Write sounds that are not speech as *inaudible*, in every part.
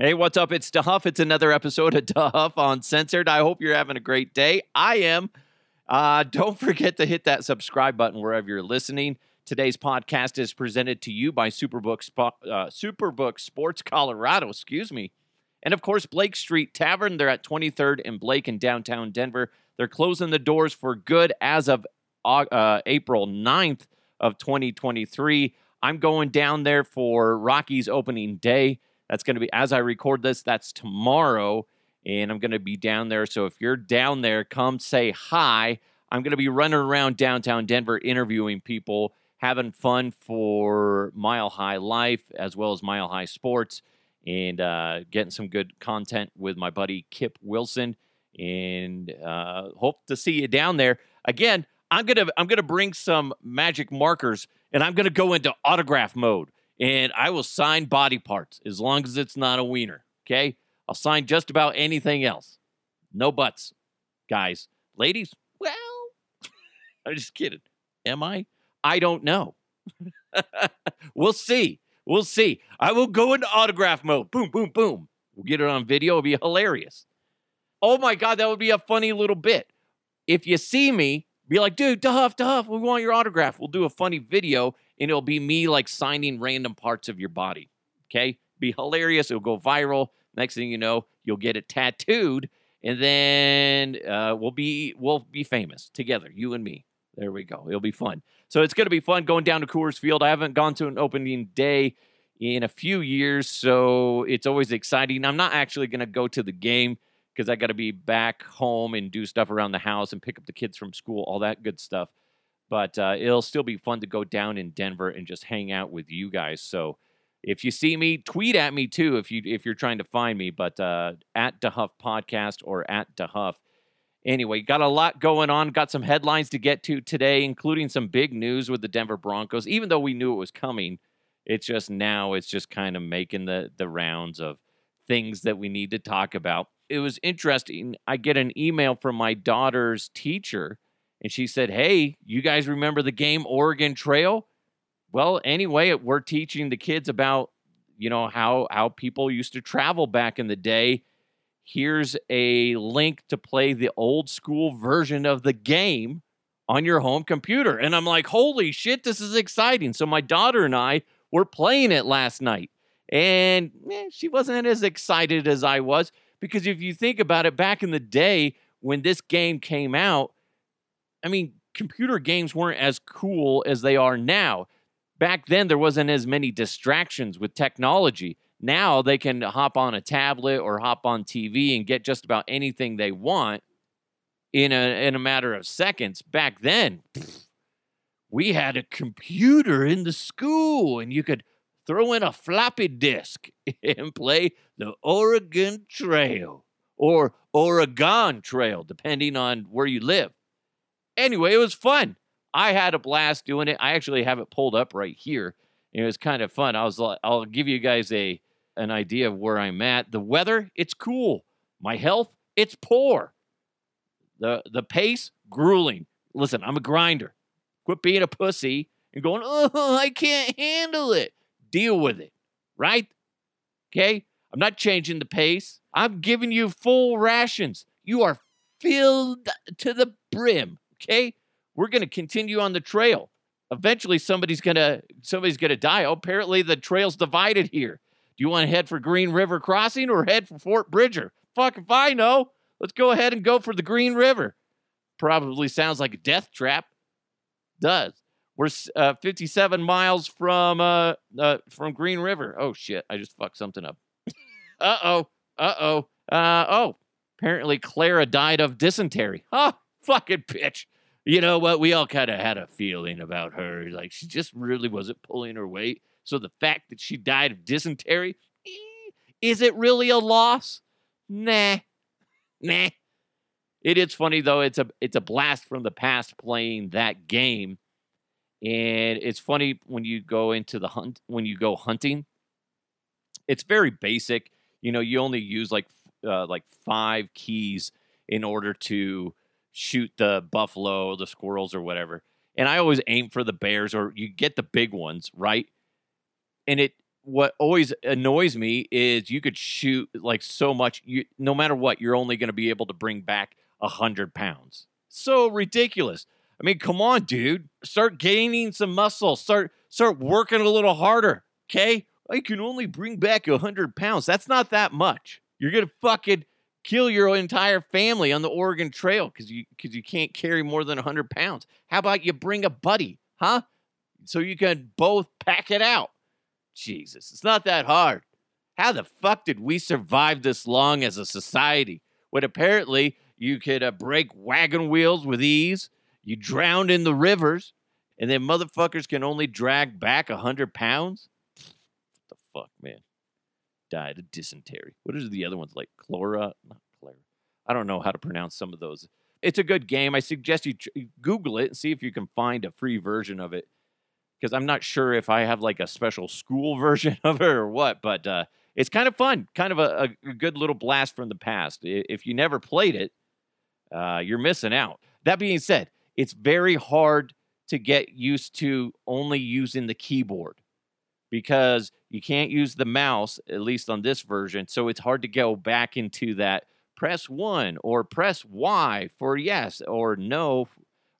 Hey, what's up? It's Duff. It's another episode of DeHuff Uncensored. I hope you're having a great day. I am. Uh, don't *laughs* forget to hit that subscribe button wherever you're listening. Today's podcast is presented to you by Superbook, Spo- uh, Superbook Sports Colorado. Excuse me. And of course, Blake Street Tavern. They're at 23rd and Blake in downtown Denver. They're closing the doors for good as of uh, April 9th of 2023. I'm going down there for Rockies opening day. That's going to be, as I record this, that's tomorrow. And I'm going to be down there. So if you're down there, come say hi. I'm going to be running around downtown Denver interviewing people, having fun for Mile High Life as well as Mile High Sports, and uh, getting some good content with my buddy Kip Wilson. And uh, hope to see you down there. Again, I'm gonna I'm gonna bring some magic markers and I'm gonna go into autograph mode and I will sign body parts as long as it's not a wiener. Okay, I'll sign just about anything else. No buts, guys, ladies. Well, *laughs* I'm just kidding. Am I? I don't know. *laughs* we'll see. We'll see. I will go into autograph mode. Boom, boom, boom. We'll get it on video. It'll be hilarious. Oh my God, that would be a funny little bit. If you see me be like, dude, Duff, Duff, we want your autograph. We'll do a funny video and it'll be me like signing random parts of your body. Okay? Be hilarious. It'll go viral. Next thing you know, you'll get it tattooed, and then uh, we'll be we'll be famous together, you and me. There we go. It'll be fun. So it's gonna be fun going down to Coors Field. I haven't gone to an opening day in a few years, so it's always exciting. I'm not actually gonna go to the game because I got to be back home and do stuff around the house and pick up the kids from school, all that good stuff. But uh, it'll still be fun to go down in Denver and just hang out with you guys. So if you see me, tweet at me too if you if you're trying to find me. But uh, at DeHuff Podcast or at DeHuff. Anyway, got a lot going on. Got some headlines to get to today, including some big news with the Denver Broncos. Even though we knew it was coming, it's just now it's just kind of making the the rounds of things that we need to talk about it was interesting. I get an email from my daughter's teacher, and she said, Hey, you guys remember the game Oregon Trail? Well, anyway, we're teaching the kids about, you know, how how people used to travel back in the day. Here's a link to play the old school version of the game on your home computer. And I'm like, holy shit, this is exciting. So my daughter and I were playing it last night. And eh, she wasn't as excited as I was because if you think about it, back in the day when this game came out, I mean, computer games weren't as cool as they are now. Back then, there wasn't as many distractions with technology. Now they can hop on a tablet or hop on TV and get just about anything they want in a in a matter of seconds. Back then, *sniffs* we had a computer in the school and you could throw in a floppy disk *laughs* and play the Oregon Trail or Oregon Trail, depending on where you live. Anyway, it was fun. I had a blast doing it. I actually have it pulled up right here. It was kind of fun. I was I'll give you guys a an idea of where I'm at. The weather, it's cool. My health, it's poor. The the pace, grueling. Listen, I'm a grinder. Quit being a pussy and going, oh, I can't handle it deal with it, right? Okay? I'm not changing the pace. I'm giving you full rations. You are filled to the brim, okay? We're going to continue on the trail. Eventually somebody's going to somebody's going to die. Oh, apparently the trail's divided here. Do you want to head for Green River Crossing or head for Fort Bridger? Fuck if I know. Let's go ahead and go for the Green River. Probably sounds like a death trap. Does. We're uh, 57 miles from uh, uh, from Green River. Oh shit! I just fucked something up. uh oh. Uh oh. Uh oh. Apparently, Clara died of dysentery. Oh, fucking bitch. You know what? We all kind of had a feeling about her. Like she just really wasn't pulling her weight. So the fact that she died of dysentery, eh, is it really a loss? Nah. Nah. It is funny though. It's a it's a blast from the past playing that game and it's funny when you go into the hunt when you go hunting. It's very basic. You know, you only use like uh, like five keys in order to shoot the buffalo, the squirrels, or whatever. And I always aim for the bears, or you get the big ones, right? And it what always annoys me is you could shoot like so much. You no matter what, you're only going to be able to bring back a hundred pounds. So ridiculous. I mean, come on, dude. Start gaining some muscle. Start start working a little harder. Okay, I can only bring back a hundred pounds. That's not that much. You're gonna fucking kill your entire family on the Oregon Trail because you because you can't carry more than a hundred pounds. How about you bring a buddy, huh? So you can both pack it out. Jesus, it's not that hard. How the fuck did we survive this long as a society? When apparently you could uh, break wagon wheels with ease, you drowned in the rivers, and then motherfuckers can only drag back a hundred pounds. What the fuck, man? Died of dysentery. What is the other ones like? Chlora, not Clara. I don't know how to pronounce some of those. It's a good game. I suggest you tr- Google it and see if you can find a free version of it. Because I'm not sure if I have like a special school *laughs* version of it or what, but uh, it's kind of fun, kind of a, a good little blast from the past. If you never played it, uh, you're missing out. That being said, it's very hard to get used to only using the keyboard because you can't use the mouse, at least on this version. So it's hard to go back into that press one or press Y for yes or no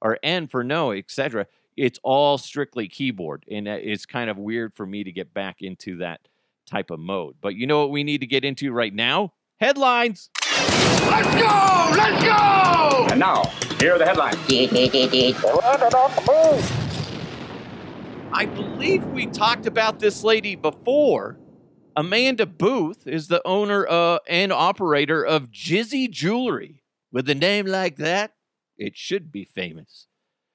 or N for no, etc. It's all strictly keyboard. And uh, it's kind of weird for me to get back into that type of mode. But you know what we need to get into right now? Headlines. Let's go! Let's go! And now, here are the headlines. *laughs* I believe we talked about this lady before. Amanda Booth is the owner uh, and operator of Jizzy Jewelry. With a name like that, it should be famous.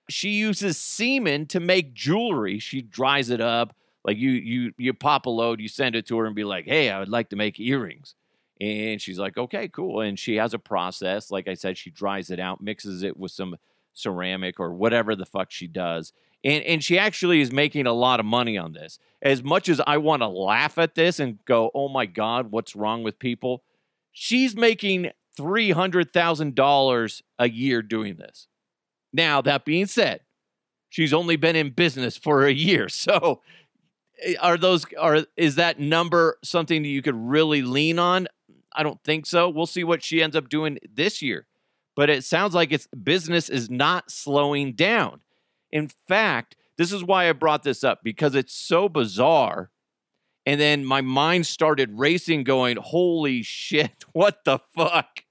She uses semen to make jewelry. She dries it up. Like you, you, you pop a load, you send it to her, and be like, "Hey, I would like to make earrings." And she's like, okay, cool. And she has a process. Like I said, she dries it out, mixes it with some ceramic or whatever the fuck she does. And, and she actually is making a lot of money on this. As much as I want to laugh at this and go, oh my God, what's wrong with people? She's making $300,000 a year doing this. Now, that being said, she's only been in business for a year. *laughs* So eh, are those are is that number something that you could really lean on? I don't think so. We'll see what she ends up doing this year. But it sounds like its business is not slowing down. In fact, this is why I brought this up because it's so bizarre. And then my mind started racing, going, Holy shit, *laughs* what the fuck?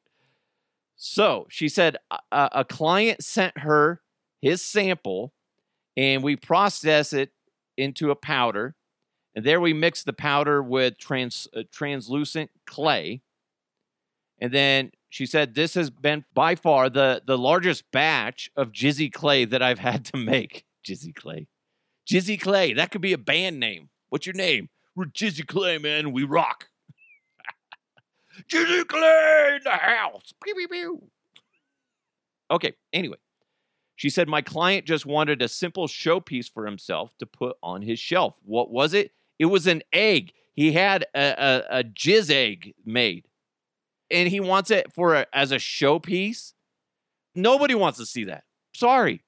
So she said a, a client sent her his sample and we process it into a powder. And there we mix the powder with trans, uh, translucent clay. And then she said, This has been by far the, the largest batch of Jizzy Clay that I've had to make. Jizzy Clay. Jizzy Clay. That could be a band name. What's your name? We're Jizzy Clay, man. We rock. *laughs* Jizzy Clay in the house. Pew, pew, pew. Okay, anyway. She said, My client just wanted a simple showpiece for himself to put on his shelf. What was it? It was an egg. He had a, a, a jizz egg made and he wants it for a, as a showpiece. Nobody wants to see that. Sorry.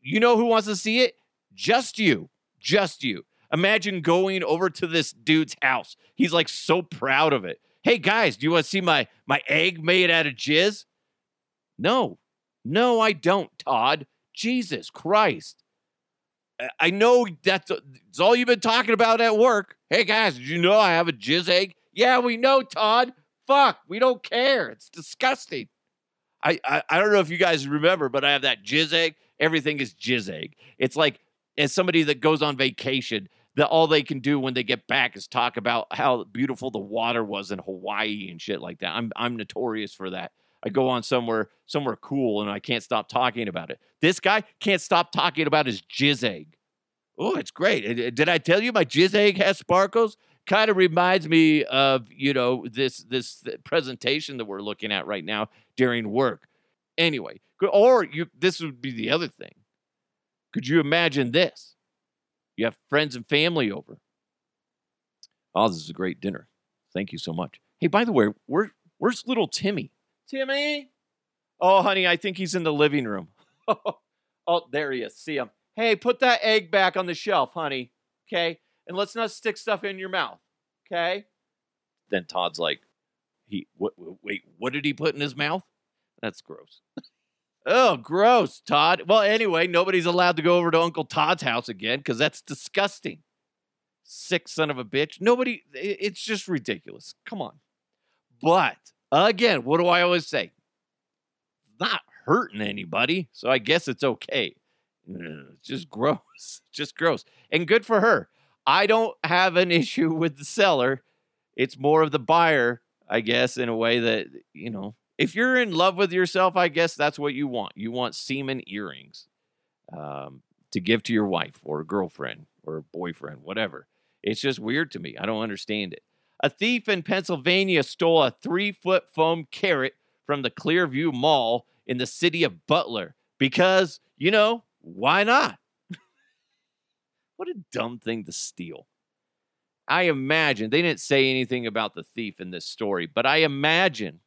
You know who wants to see it? Just you. Just you. Imagine going over to this dude's house. He's like so proud of it. Hey guys, do you want to see my my egg made out of jizz? No. No, I don't, Todd. Jesus Christ. I know that's, that's all you've been talking about at work. Hey guys, did you know I have a jizz egg? Yeah, we know, Todd fuck. We don't care. It's disgusting. I, I, I don't know if you guys remember, but I have that jizz egg. Everything is jizz egg. It's like as somebody that goes on vacation, that all they can do when they get back is talk about how beautiful the water was in Hawaii and shit like that. I'm I'm notorious for that. I go on somewhere somewhere cool and I can't stop talking about it. This guy can't stop talking about his jizz egg. Oh, it's great. Did I tell you my jizz egg has sparkles? Kind of reminds me of you know this this presentation that we're looking at right now during work. Anyway or you this would be the other thing. Could you imagine this? You have friends and family over. Oh this is a great dinner. Thank you so much. Hey by the way where, where's little timmy? Timmy? Oh honey i think he's in the living room. *laughs* Oh there he is. See him. Hey put that egg back on the shelf honey. Okay and let's not stick stuff in your mouth. Okay? Then Todd's like, he what wait, what did he put in his mouth? That's gross. *laughs* oh, gross, Todd. Well, anyway, nobody's allowed to go over to Uncle Todd's house again because that's disgusting. Sick son of a bitch. Nobody, it's just ridiculous. Come on. But again, what do I always say? Not hurting anybody, so I guess it's okay. It's just gross. *laughs* Just gross. And good for her. I don't have an *laughs* issue with the seller. It's more of the buyer, I guess, in a way that, you know, if you're in love with yourself, I guess that's what you want. You want semen earrings um, to give to your wife or girlfriend or boyfriend, whatever. It's just weird to me. I don't understand it. A thief in Pennsylvania stole a three foot foam carrot from the Clearview Mall in the city of Butler because, you know, why not? What a dumb thing to steal. I imagine they didn't say anything about the thief in this story, but I imagine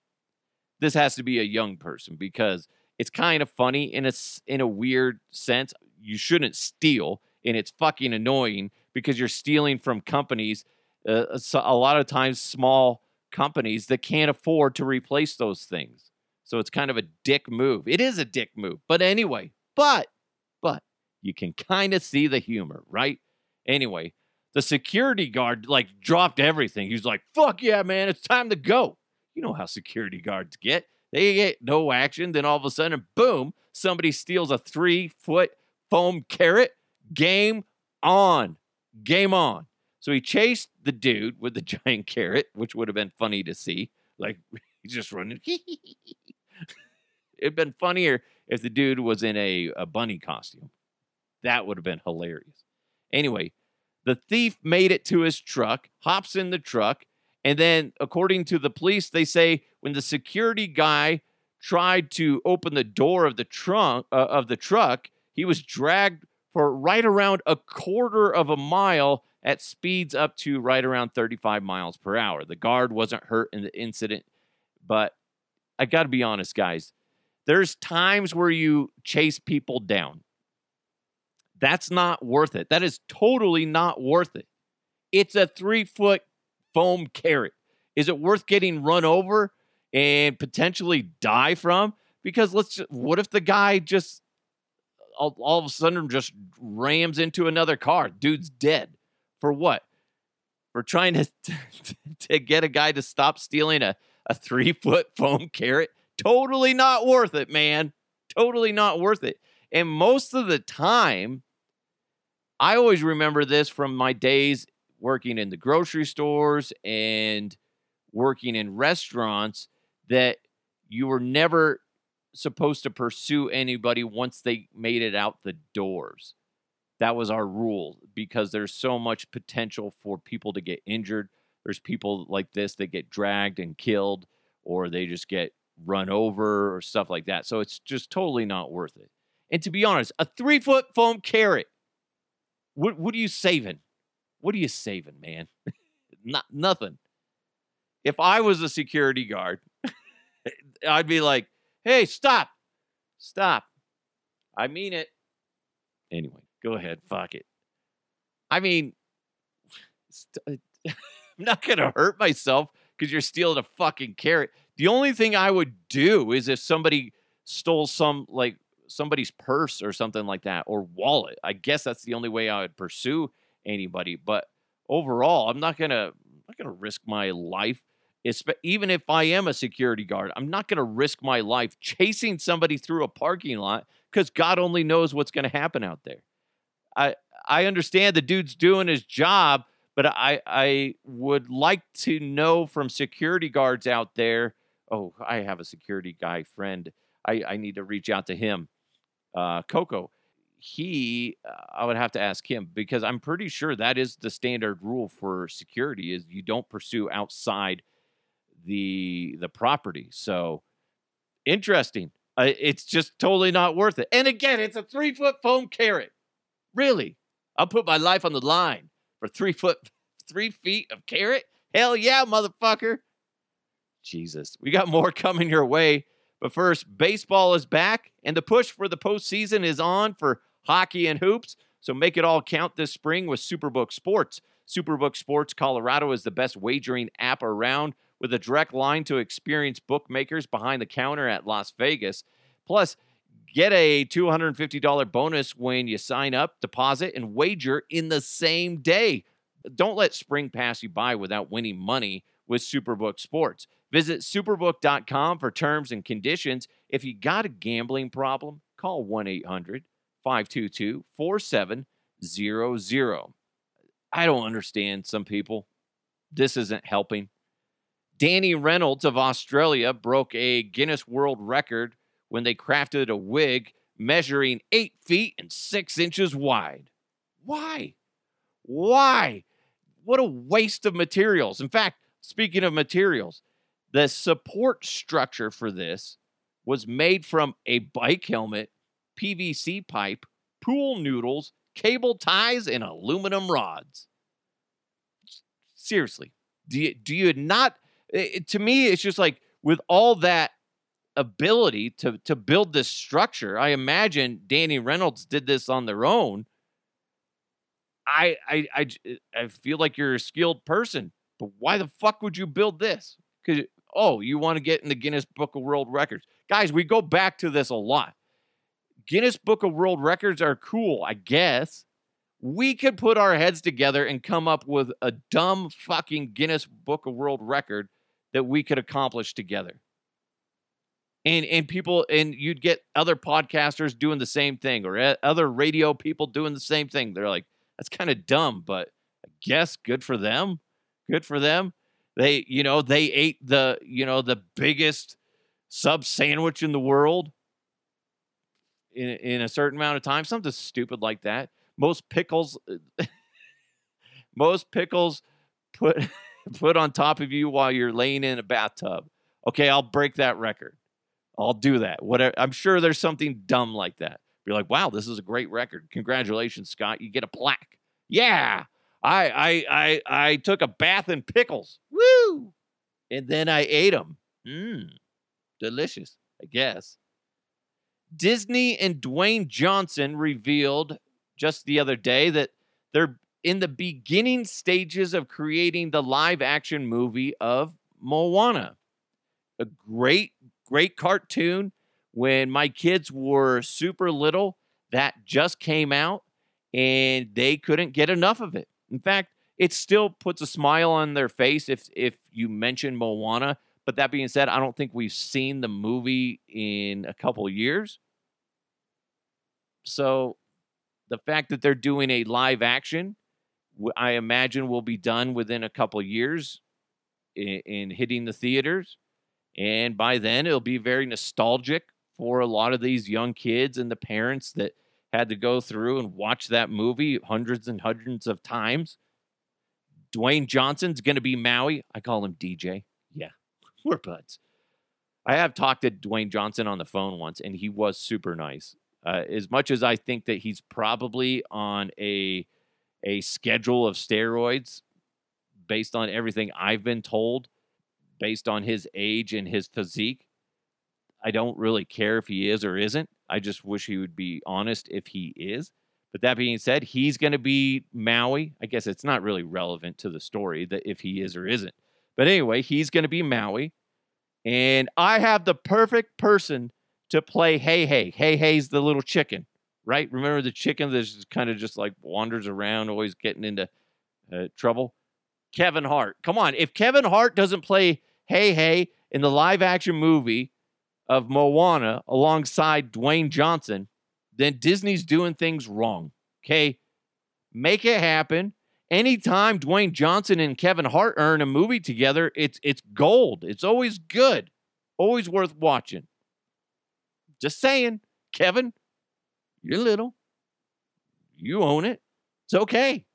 this has to be a young person because it's kind of funny in a in a weird sense. You shouldn't steal, and it's fucking annoying because you're stealing from companies. Uh, a lot of times, small companies that can't afford to replace those things. So it's kind of a dick move. It is a dick move. But anyway, but but you can kind of see the humor, right? Anyway, the security guard like dropped everything. He's like, "Fuck yeah, man, it's time to go." You know how security guards get. They get no action, then all of a sudden, boom, somebody steals a three foot foam carrot. Game on. Game on. So he chased the dude with the *laughs* giant carrot, which would have been funny to see. Like *laughs* he's just running. *laughs* It'd been funnier if the dude was in a, a bunny costume. That would have been hilarious. Anyway, the thief made it to his truck, hops in the truck, and then, according to the police, they say when the security guy tried to open the door of the trunk uh, of the truck, he was dragged for right around a quarter of a mile at speeds up to right around 35 miles per hour. The guard wasn't hurt in the incident, but I got to be honest, guys. There's times where you chase people down. That's not worth it. That is totally not worth it. It's a three foot foam carrot. Is it worth getting run over and potentially die from? Because let's just, what if the guy just all, all of a sudden just rams into another car? Dude's dead. For what? For trying to, *laughs* to get a guy to stop stealing a, a three foot foam carrot? Totally not worth it, man. Totally not worth it. And most of the time, I always remember this from my days working in the grocery stores and working in restaurants that you were never supposed to pursue anybody once they made it out the doors. That was our rule because there's so much potential for people to get injured. There's people like this that get dragged and killed, or they just get run over or stuff like that. So it's just totally not worth it. And to be honest, a three foot foam carrot, what, what are you saving? What are you saving, man? *laughs* Not nothing. If I was a security guard, *laughs* I'd be like, "Hey, stop, stop. I mean it." Anyway, go ahead. Fuck it. I mean, *sighs* st- uh, *laughs* I'm not gonna hurt myself because you're stealing a fucking carrot. The only thing I would do is if somebody stole some like somebody's purse or something like that or wallet. I guess that's the only way I would pursue anybody. But overall, I'm not gonna I'm not gonna risk my life. even if I am a security guard, I'm not gonna risk my life chasing somebody through a parking lot because God only knows what's gonna happen out there. I I understand the dude's doing his job, but I I would like to know from security guards out there. Oh, I have a security guy friend. I, I need to reach out to him. Uh, Coco, he uh, i would have to ask him because i'm pretty sure that is the standard rule for security is you don't pursue outside the the property. So interesting. Uh, it's just totally not worth it. And again it's a three foot foam carrot. Really? I'll put my life on the line for three foot *laughs* three feet of carrot? Hell yeah motherfucker. Jesus we got more coming your way but first baseball is back and the push for the postseason is on for hockey, and hoops. So make it all count this spring with Superbook Sports. Superbook Sports Colorado is the best wagering app around with a direct line to experienced bookmakers behind the counter at Las Vegas. Plus, get a $250 bonus when you sign up, deposit, and wager in the same day. Don't let spring pass you by without winning money with Superbook Sports. Visit superbook.com for terms and conditions. If you got a gambling problem, call 1 800 522 4700. I don't understand some people. This isn't helping. Dani Reynolds of Australia broke a Guinness World Record when they crafted a wig measuring eight feet and six inches wide. Why? Why? What a waste of materials. In fact, speaking of materials, the support structure for this was made from a bike helmet, PVC pipe, pool noodles, cable ties, and aluminum rods. Seriously, do you, do you not? It, to me, it's just like with all that ability to to build this structure, I imagine Dani Reynolds did this on their own. I I I, I feel like you're a skilled person, but why the fuck would you build this? Because oh, you want to get in the Guinness Book of World Records, guys? We go back to this a lot. Guinness Book of World Records are cool, I guess. We could put our heads together and come up with a dumb fucking Guinness Book of World Record that we could accomplish together. And and people and you'd get other podcasters doing the same thing or eh, other radio people doing the same thing. They're like, that's kind of dumb, but I guess good for them. Good for them. They, you know, they ate the, you know, the biggest sub sandwich in the world in in a certain amount of time, something stupid like that. Most pickles, uh, *laughs* most pickles put *laughs* put on top of you while you're laying in a bathtub. Okay, I'll break that record. I'll do that. Whatever. I'm sure there's something dumb like that. You're like, wow, this is a great record. Congratulations, Scott. You get a plaque. Yeah. I I I I took a bath in pickles. Woo! And then I ate them. Mmm. Delicious, I guess. Disney and Dwayne Johnson revealed just the other day that they're in the beginning stages of creating the live action movie of Moana. A great, great cartoon. When my kids were super little, that just came out and they couldn't get enough of it. In fact, it still puts a smile on their face if if you mention Moana. But that being said, I don't think we've seen the movie in a couple years. So the fact that they're doing a live action, I imagine will be done within a couple years in, in hitting the theaters. And by then, it'll be very nostalgic for a lot of these young kids and the parents that had to go through and watch that movie hundreds and hundreds of times. Dwayne Johnson's going to be Maui. I call him DJ. Yeah, *laughs* we're buds. I have talked to Dwayne Johnson on the phone once, and he was super nice. Uh, as much as I think that he's probably on a a schedule of steroids based on everything I've been told, based on his age and his physique, I don't really care if he is or isn't. I just wish he would be honest if he is. But that being said, he's going to be Maui. I guess it's not really relevant to the story that if he is or isn't. But anyway, he's going to be Maui. And I have the perfect person to play Hey Hey Hei's the little chicken, right? Remember the chicken that kind of just like wanders around, always getting into uh, trouble? Kevin Hart. Come on. If Kevin Hart doesn't play Heihei in the live action movie of Moana alongside Dwayne Johnson, then Disney's doing things wrong. Okay. Make it happen. Anytime Dwayne Johnson and Kevin Hart earn a movie together, it's it's gold. It's always good. Always worth watching. Just saying, Kevin, you're little. You own it. It's okay.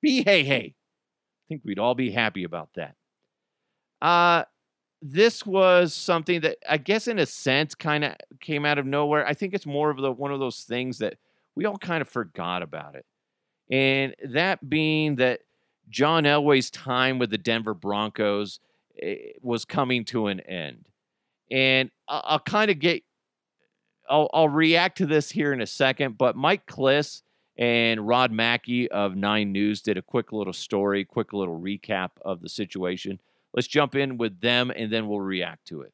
Be Heihei. I think we'd all be happy about that. Uh, this was something that I guess in a sense kind of came out of nowhere. I think it's more of the one of those things that we all kind of forgot about it. And that being that John Elway's time with the Denver Broncos eh, was coming to an end. And I'll, I'll kind of get I'll, I'll react to this here in a second, but Mike Klis And Rod Mackey of Nine News did a quick little story, quick little recap of the situation. Let's jump in with them and then we'll react to it.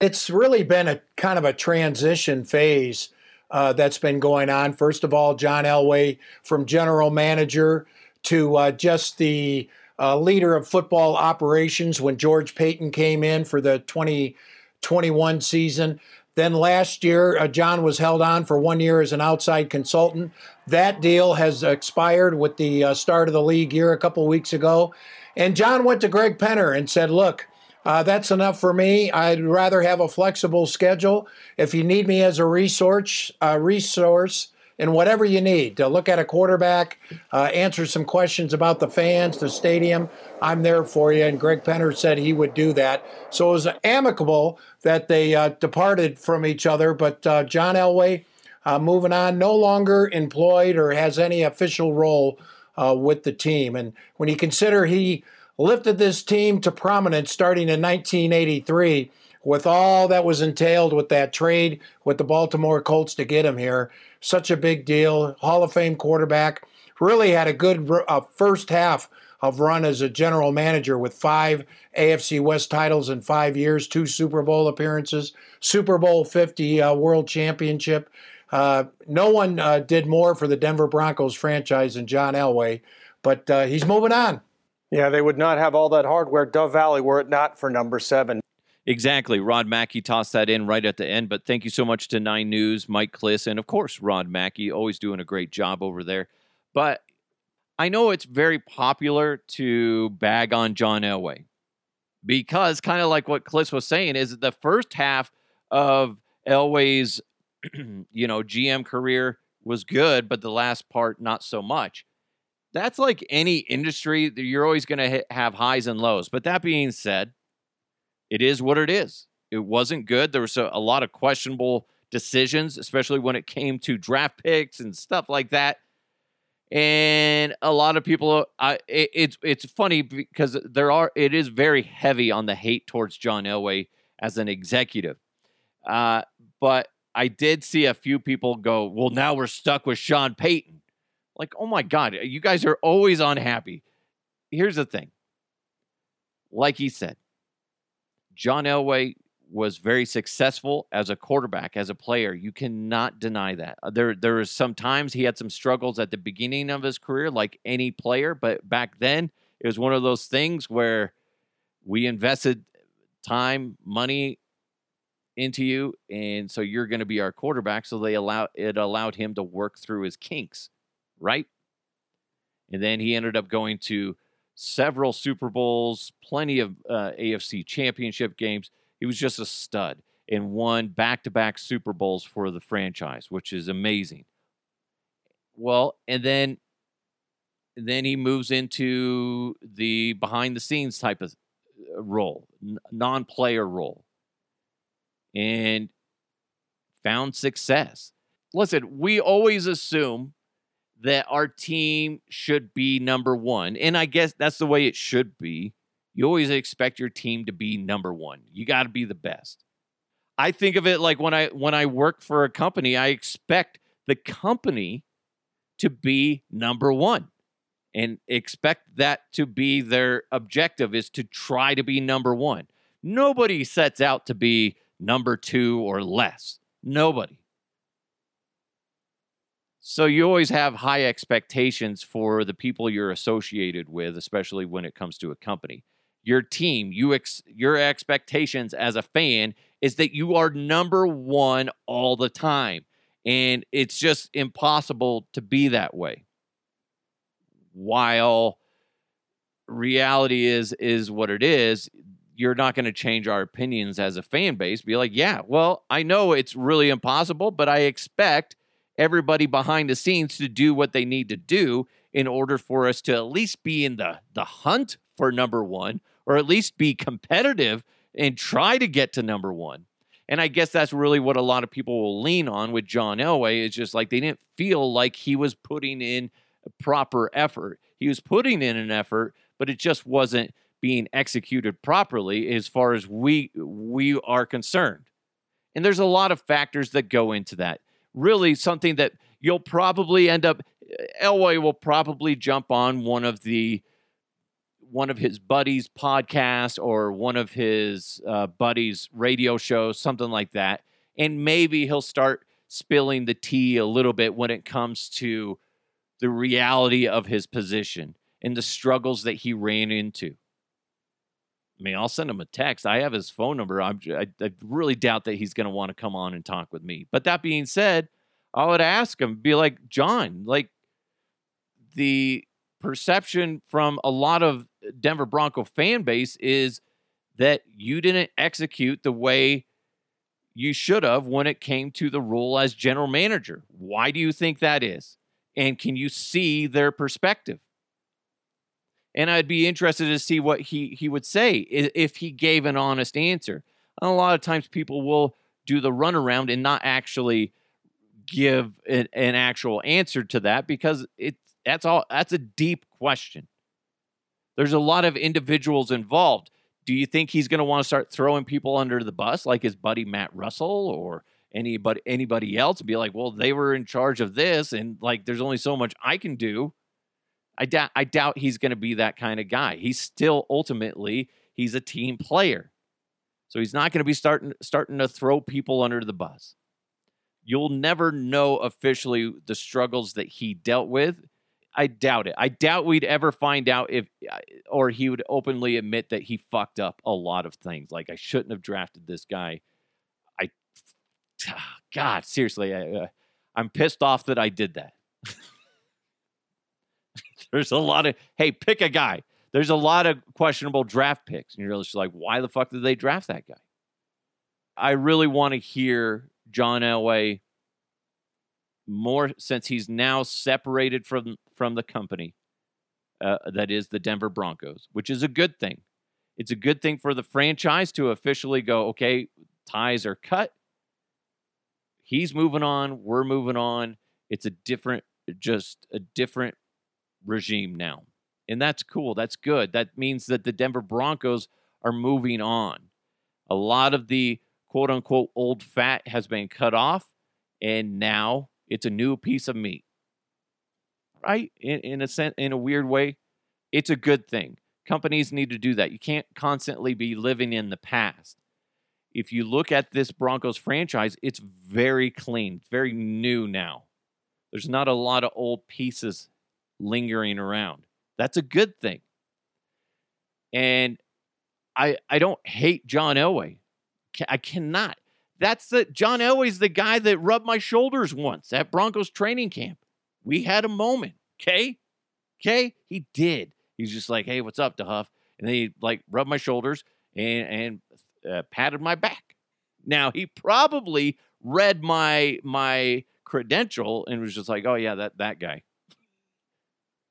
It's really been a kind of a transition phase uh, that's been going on. First of all, John Elway from general manager to uh, just the uh, leader of football operations when George Paton came in for the 2021 season. Then last year, uh, John was held on for one year as an outside consultant. That deal has expired with the uh, start of the league year a couple weeks ago. And John went to Greg Penner and said, Look, uh, that's enough for me. I'd rather have a flexible schedule. If you need me as a resource, uh, resource, and whatever you need to look at a quarterback, uh, answer some questions about the fans, the stadium, I'm there for you. And Greg Penner said he would do that. So it was amicable that they uh, departed from each other. But uh, John Elway, uh, moving on, no longer employed or has any official role uh, with the team. And when you consider he lifted this team to prominence starting in 1983 with all that was entailed with that trade with the Baltimore Colts to get him here. Such a big deal. Hall of Fame quarterback. Really had a good uh, first half of run as a general manager with five AFC West titles in five years, two Super Bowl appearances, Super Bowl 50 uh, World Championship. Uh, no one uh, did more for the Denver Broncos franchise than John Elway, but uh, he's moving on. Yeah, they would not have all that hardware Dove Valley were it not for number seven. Exactly. Rod Mackey tossed that in right at the end. But thank you so much to Nine News, Mike Klis, and of course, Rod Mackey, always doing a great job over there. But I know it's very popular to bag on John Elway because, kind of like what Klis was saying, is the first half of Elway's, *clears throat* you know, GM career was good, but the last part not so much. That's like any industry. You're always going to have highs and lows. But that being said, it is what it is. It wasn't good. There was a, a lot of questionable decisions, especially when it came to draft picks and stuff like that. And a lot of people, I, it, it's it's funny because there are it is very heavy on the hate towards John Elway as an executive. Uh, but I did see a few people go, well, now we're stuck with Sean Payton. Like, oh my God, you guys are always unhappy. Here's the thing. Like he said, John Elway was very successful as a quarterback, as a player. You cannot deny that. Uh, there, there was some times he had some struggles at the beginning of his career, like any player. But back then, it was one of those things where we invested time, money into you, and so you're going to be our quarterback. So they allow it allowed him to work through his kinks, right? And then he ended up going to several Super Bowls, plenty of uh, AFC championship games. He was just a stud and won back to back Super Bowls for the franchise, which is amazing. Well, and then then he moves into the behind the scenes type of uh, role, non player role, and found success. Listen, we always assume that our team should be number one. And I guess that's the way it should be. You always expect your team to be number one. You got to be the best. I think of it like when I when I work for a company, I expect the company to be number one and expect that to be their objective is to try to be number one. Nobody sets out to be number two or less. Nobody. So you always have high expectations for the people you're associated with, especially when it comes to a company. Your team, you ex- your expectations as a fan is that you are number 1 all the time. And it's just impossible to be that way. While reality is is what it is, you're not going to change our opinions as a fan base. Be like, yeah, well, I know it's really impossible, but I expect everybody behind the scenes to do what they need to do in order for us to at least be in the the hunt for number 1 or at least be competitive and try to get to number 1. And I guess that's really what a lot of people will lean on with John Elway is just like they didn't feel like he was putting in proper effort. He was putting in an effort, but it just wasn't being executed properly as far as we we are concerned. And there's a lot of factors that go into that really something that you'll probably end up Elway will probably jump on one of the one of his buddies' podcasts or one of his uh, buddies' radio shows, something like that, and maybe he'll start spilling the tea a little bit when it comes to the reality of his position and the struggles that he ran into. I mean, I'll send him a text. I have his phone number. I'm, I, I really doubt that he's going to want to come on and talk with me. But that being said, I would ask him, be like, John, like the perception from a lot of Denver Bronco fan base is that you didn't execute the way you should have when it came to the role as general manager. Why do you think that is? And can you see their perspective? And I'd be interested to see what he, he would say if he gave an honest answer. And a lot of times people will do the runaround and not actually give an, an actual answer to that because it's that's all that's a deep question. There's a lot of individuals involved. Do you think he's going to want to start throwing people under the bus like his buddy Matt Russell or anybody anybody else and be like, "Well, they were in charge of this and like there's only so much I can do." I doubt I doubt he's going to be that kind of guy. He's still ultimately he's a team player. So he's not going to be starting starting to throw people under the bus. You'll never know officially the struggles that he dealt with. I doubt it. I doubt we'd ever find out if uh, or he would openly admit that he fucked up a lot of things. Like I shouldn't have drafted this guy. I *sighs* God, seriously, I, uh, I'm pissed off that I did that. *laughs* There's a lot of hey, pick a guy. There's a lot of questionable draft picks, and you're just like, why the fuck did they draft that guy? I really want to hear John Elway more since he's now separated from from the company uh, that is the Denver Broncos, which is a good thing. It's a good thing for the franchise to officially go, okay, ties are cut. He's moving on. We're moving on. It's a different, just a different regime now. And that's cool. That's good. That means that the Denver Broncos are moving on. A lot of the quote unquote old fat has been cut off, and now it's a new piece of meat. Right? In, in a sense, in a weird way, it's a good thing. Companies need to do that. You can't constantly be living in the past. If you look at this Broncos franchise, it's very clean, very new now. There's not a lot of old pieces lingering around. That's a good thing. And I I don't hate John Elway. I cannot. That's the John Elway's the guy that rubbed my shoulders once at Broncos training camp. We had a moment. Okay. Okay. He did. He's just like, hey, what's up, DeHuff? And then he like rubbed my shoulders and and uh, patted my back. Now he probably read my my credential and was just like, oh yeah, that that guy.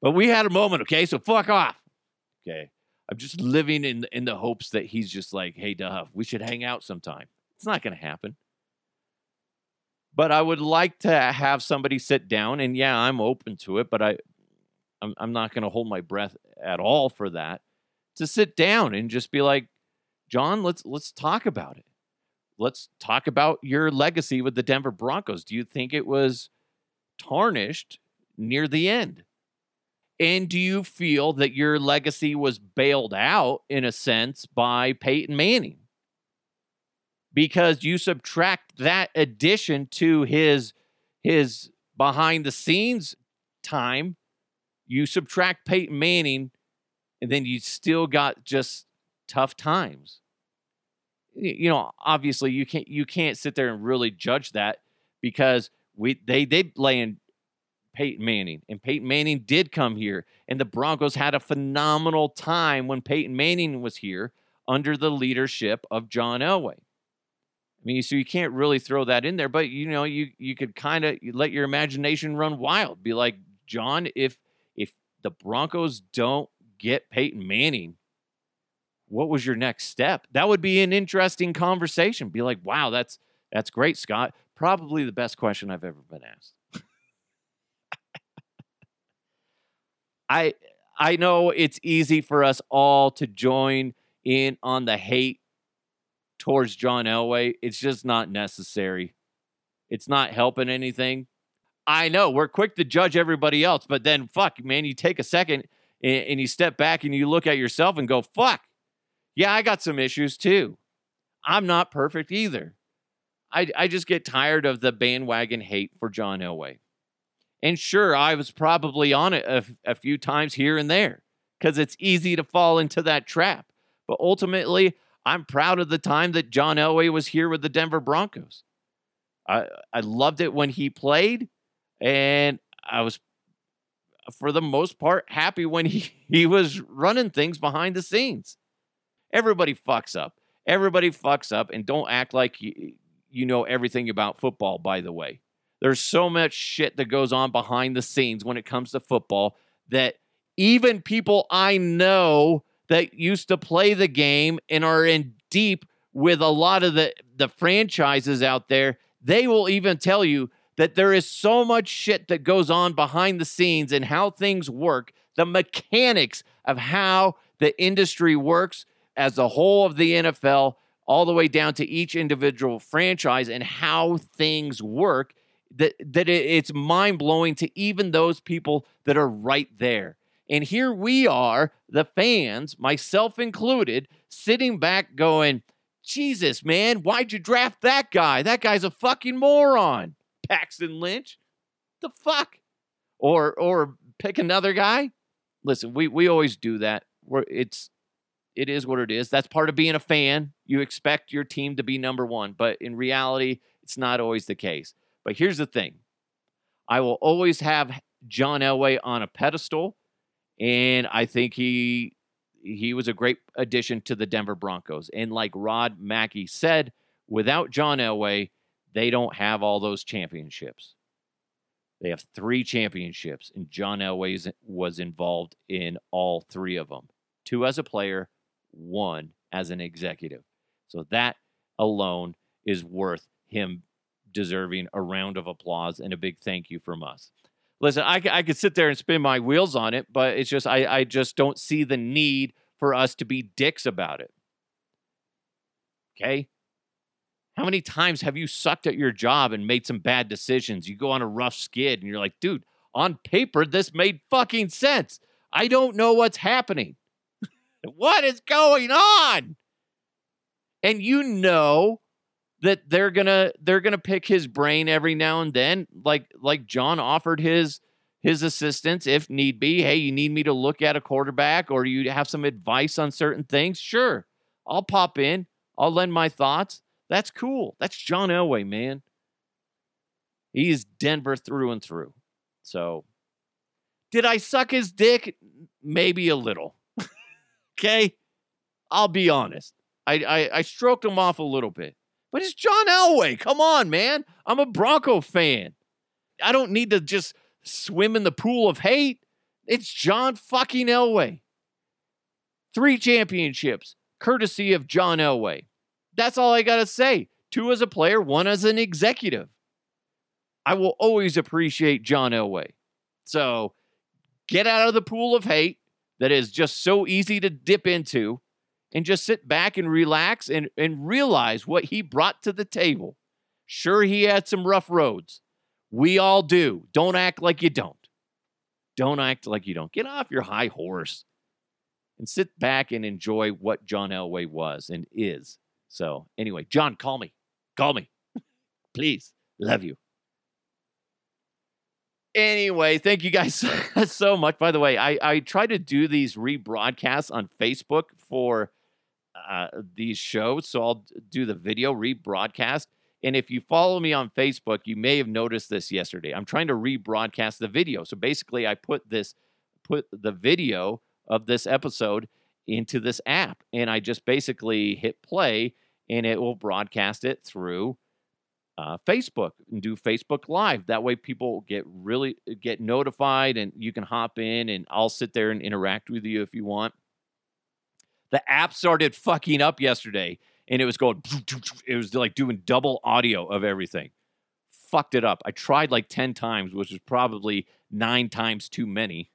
But we had a moment, okay? So fuck off. Okay. I'm just living in in the hopes that he's just like, hey, Duff, we should hang out sometime. It's not going to happen. But I would like to have somebody sit down, and yeah, I'm open to it, but I, I'm, I'm not going to hold my breath at all for that. To sit down and just be like, John, let's let's talk about it. Let's talk about your legacy with the Denver Broncos. Do you think it was tarnished near the end? And do you feel that your legacy was bailed out in a sense by Peyton Manning? Because you subtract that addition to his his behind the scenes time, you subtract Peyton Manning, and then you still got just tough times. You know, obviously you can't you can't sit there and really judge that because we they they lay in Peyton Manning. And Peyton Manning did come here. And the Broncos had a phenomenal time when Peyton Manning was here under the leadership of John Elway. I mean, so you can't really throw that in there, but you know, you you could kind of let your imagination run wild. Be like, John, if if the Broncos don't get Peyton Manning, what was your next step? That would be an interesting conversation. Be like, wow, that's that's great, Scott. Probably the best question I've ever been asked. I I know it's easy for us all to join in on the hate towards John Elway. It's just not necessary. It's not helping anything. I know we're quick to judge everybody else, but then fuck, man, you take a second and, and you step back and you look at yourself and go, fuck, yeah, I got some issues too. I'm not perfect either. I, I just get tired of the bandwagon hate for John Elway. And sure, I was probably on it a, a few times here and there because it's easy to fall into that trap. But ultimately, I'm proud of the time that John Elway was here with the Denver Broncos. I, I loved it when he played, and I was, for the most part, happy when *laughs* he, he was running things behind the scenes. Everybody fucks up. Everybody fucks up, and don't act like you, you know everything about football, by the way. There's so much shit that goes on behind the scenes when it comes to football that even people I know that used to play the game and are in deep with a lot of the, the franchises out there, they will even tell you that there is so much shit that goes on behind the scenes and how things work, the mechanics of how the industry works as a whole of the NFL, all the way down to each individual franchise and how things work. That, that it's mind blowing to even those people that are right there. And here we are, the fans, myself included, sitting back going, Jesus, man, why'd you draft that guy? That guy's a fucking moron. Paxton Lynch. The fuck? Or or pick another guy? Listen, we we always do that. We're, it's it is what it is. That's part of being a fan. You expect your team to be number 1, but in reality, it's not always the case. But here's the thing. I will always have John Elway on a pedestal and I think he he was a great addition to the Denver Broncos. And like Rod Mackey said, without John Elway, they don't have all those championships. They have three championships, and John Elway was involved in all three of them two as a player, one as an executive. So that alone is worth him deserving a round of applause and a big thank you from us listen, I, I could sit there and spin my wheels on it, but it's just, I, I just don't see the need for us to be dicks about it. Okay. How many times have you sucked at your job and made some bad decisions? You go on a rough skid and you're like, dude, on paper, this made fucking sense. I don't know what's happening. *laughs* what is going on? And you know that they're gonna they're gonna pick his brain every now and then, like like John offered his his assistance if need be. Hey, you need me to look at a quarterback or you have some advice on certain things? Sure, I'll pop in. I'll lend my thoughts. That's cool. That's John Elway, man. He's Denver through and through. So, did I suck his dick? Maybe a little. *laughs* okay, I'll be honest. I, I I stroked him off a little bit. But it's John Elway. Come on, man. I'm a Bronco fan. I don't need to just swim in the pool of hate. It's John fucking Elway. Three championships, courtesy of John Elway. That's all I got to say. Two as a player, one as an executive. I will always appreciate John Elway. So get out of the pool of hate that is just so easy to dip into and just sit back and relax and, and realize what he brought to the table. Sure, he had some rough roads. We all do. Don't act like you don't. Don't act like you don't. Get off your high horse and sit back and enjoy what John Elway was and is. So, anyway, John, call me. Call me. *laughs* Please. Love you. Anyway, thank you guys *laughs* so much. By the way, I, I try to do these rebroadcasts on Facebook for uh, these shows. So I'll do the video rebroadcast. And if you follow me on Facebook, you may have noticed this yesterday. I'm trying to rebroadcast the video. So basically, I put this, put the video of this episode into this app, and I just basically hit play, and it will broadcast it through uh, Facebook and do Facebook Live. That way, people get really get notified, and you can hop in, and I'll sit there and interact with you if you want. The app started fucking up yesterday and it was going, it was like doing double audio of everything. Fucked it up. I tried like 10 times, which is probably nine times too many.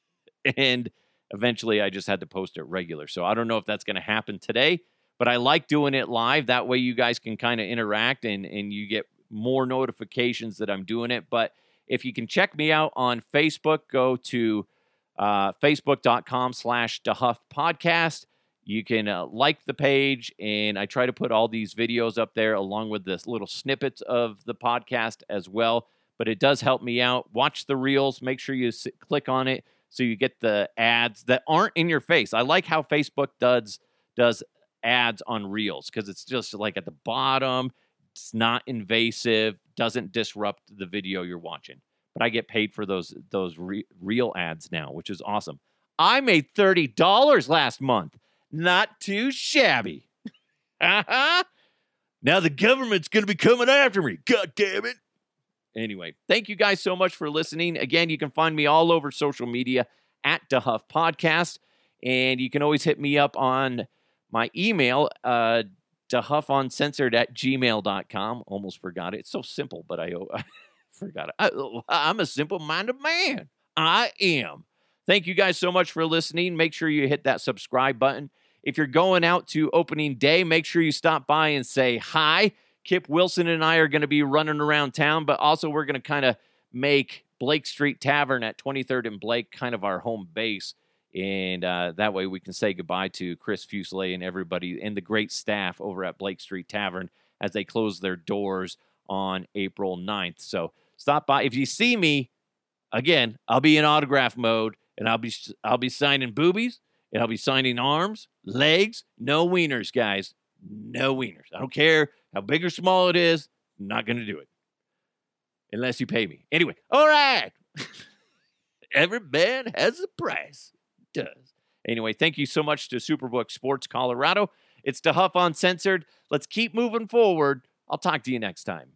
*laughs* and eventually I just had to post it regular. So I don't know if that's going to happen today, but I like doing it live. That way you guys can kind of interact and, and you get more notifications that I'm doing it. But If you can check me out on Facebook, go to uh, facebook.com slash DeHuff Podcast. You can uh, like the page, and I try to put all these videos up there along with this little snippets of the podcast as well. But it does help me out. Watch the reels. Make sure you s- click on it so you get the ads that aren't in your face. I like how Facebook does does ads on reels because it's just like at the bottom. It's not invasive. Doesn't disrupt the video you're watching. But I get paid for those those re- real ads now, which is awesome. I made thirty dollars last month. Not too shabby. uh-huh. *laughs* now the government's going to be coming after me. God damn it. Anyway, thank you guys so much for listening. Again, you can find me all over social media at DeHuff Podcast. And you can always hit me up on my email, uh, DeHuffUncensored at gmail.com. Almost forgot it. It's so simple, but I, I *laughs* forgot it. I, I'm a simple minded man. I am. Thank you guys so much for listening. Make sure you hit that subscribe button. If you're going out to opening day, make sure you stop by and say hi. Kip Wilson and I are going to be running around town, but also we're going to kind of make Blake Street Tavern at 23rd and Blake kind of our home base. And uh, that way we can say goodbye to Chris Fuselier and everybody and the great staff over at Blake Street Tavern as they close their doors on April 9th. So stop by. If you see me, again, I'll be in autograph mode and I'll be I'll be signing boobies and I'll be signing arms, legs, no wieners, guys. No wieners. I don't care how big or small it is. I'm not going to do it unless you pay me. Anyway, all right. *laughs* Every man has a price. Does. Anyway, thank you so much to Superbook Sports Colorado. It's DeHuff Uncensored. Let's keep moving forward. I'll talk to you next time.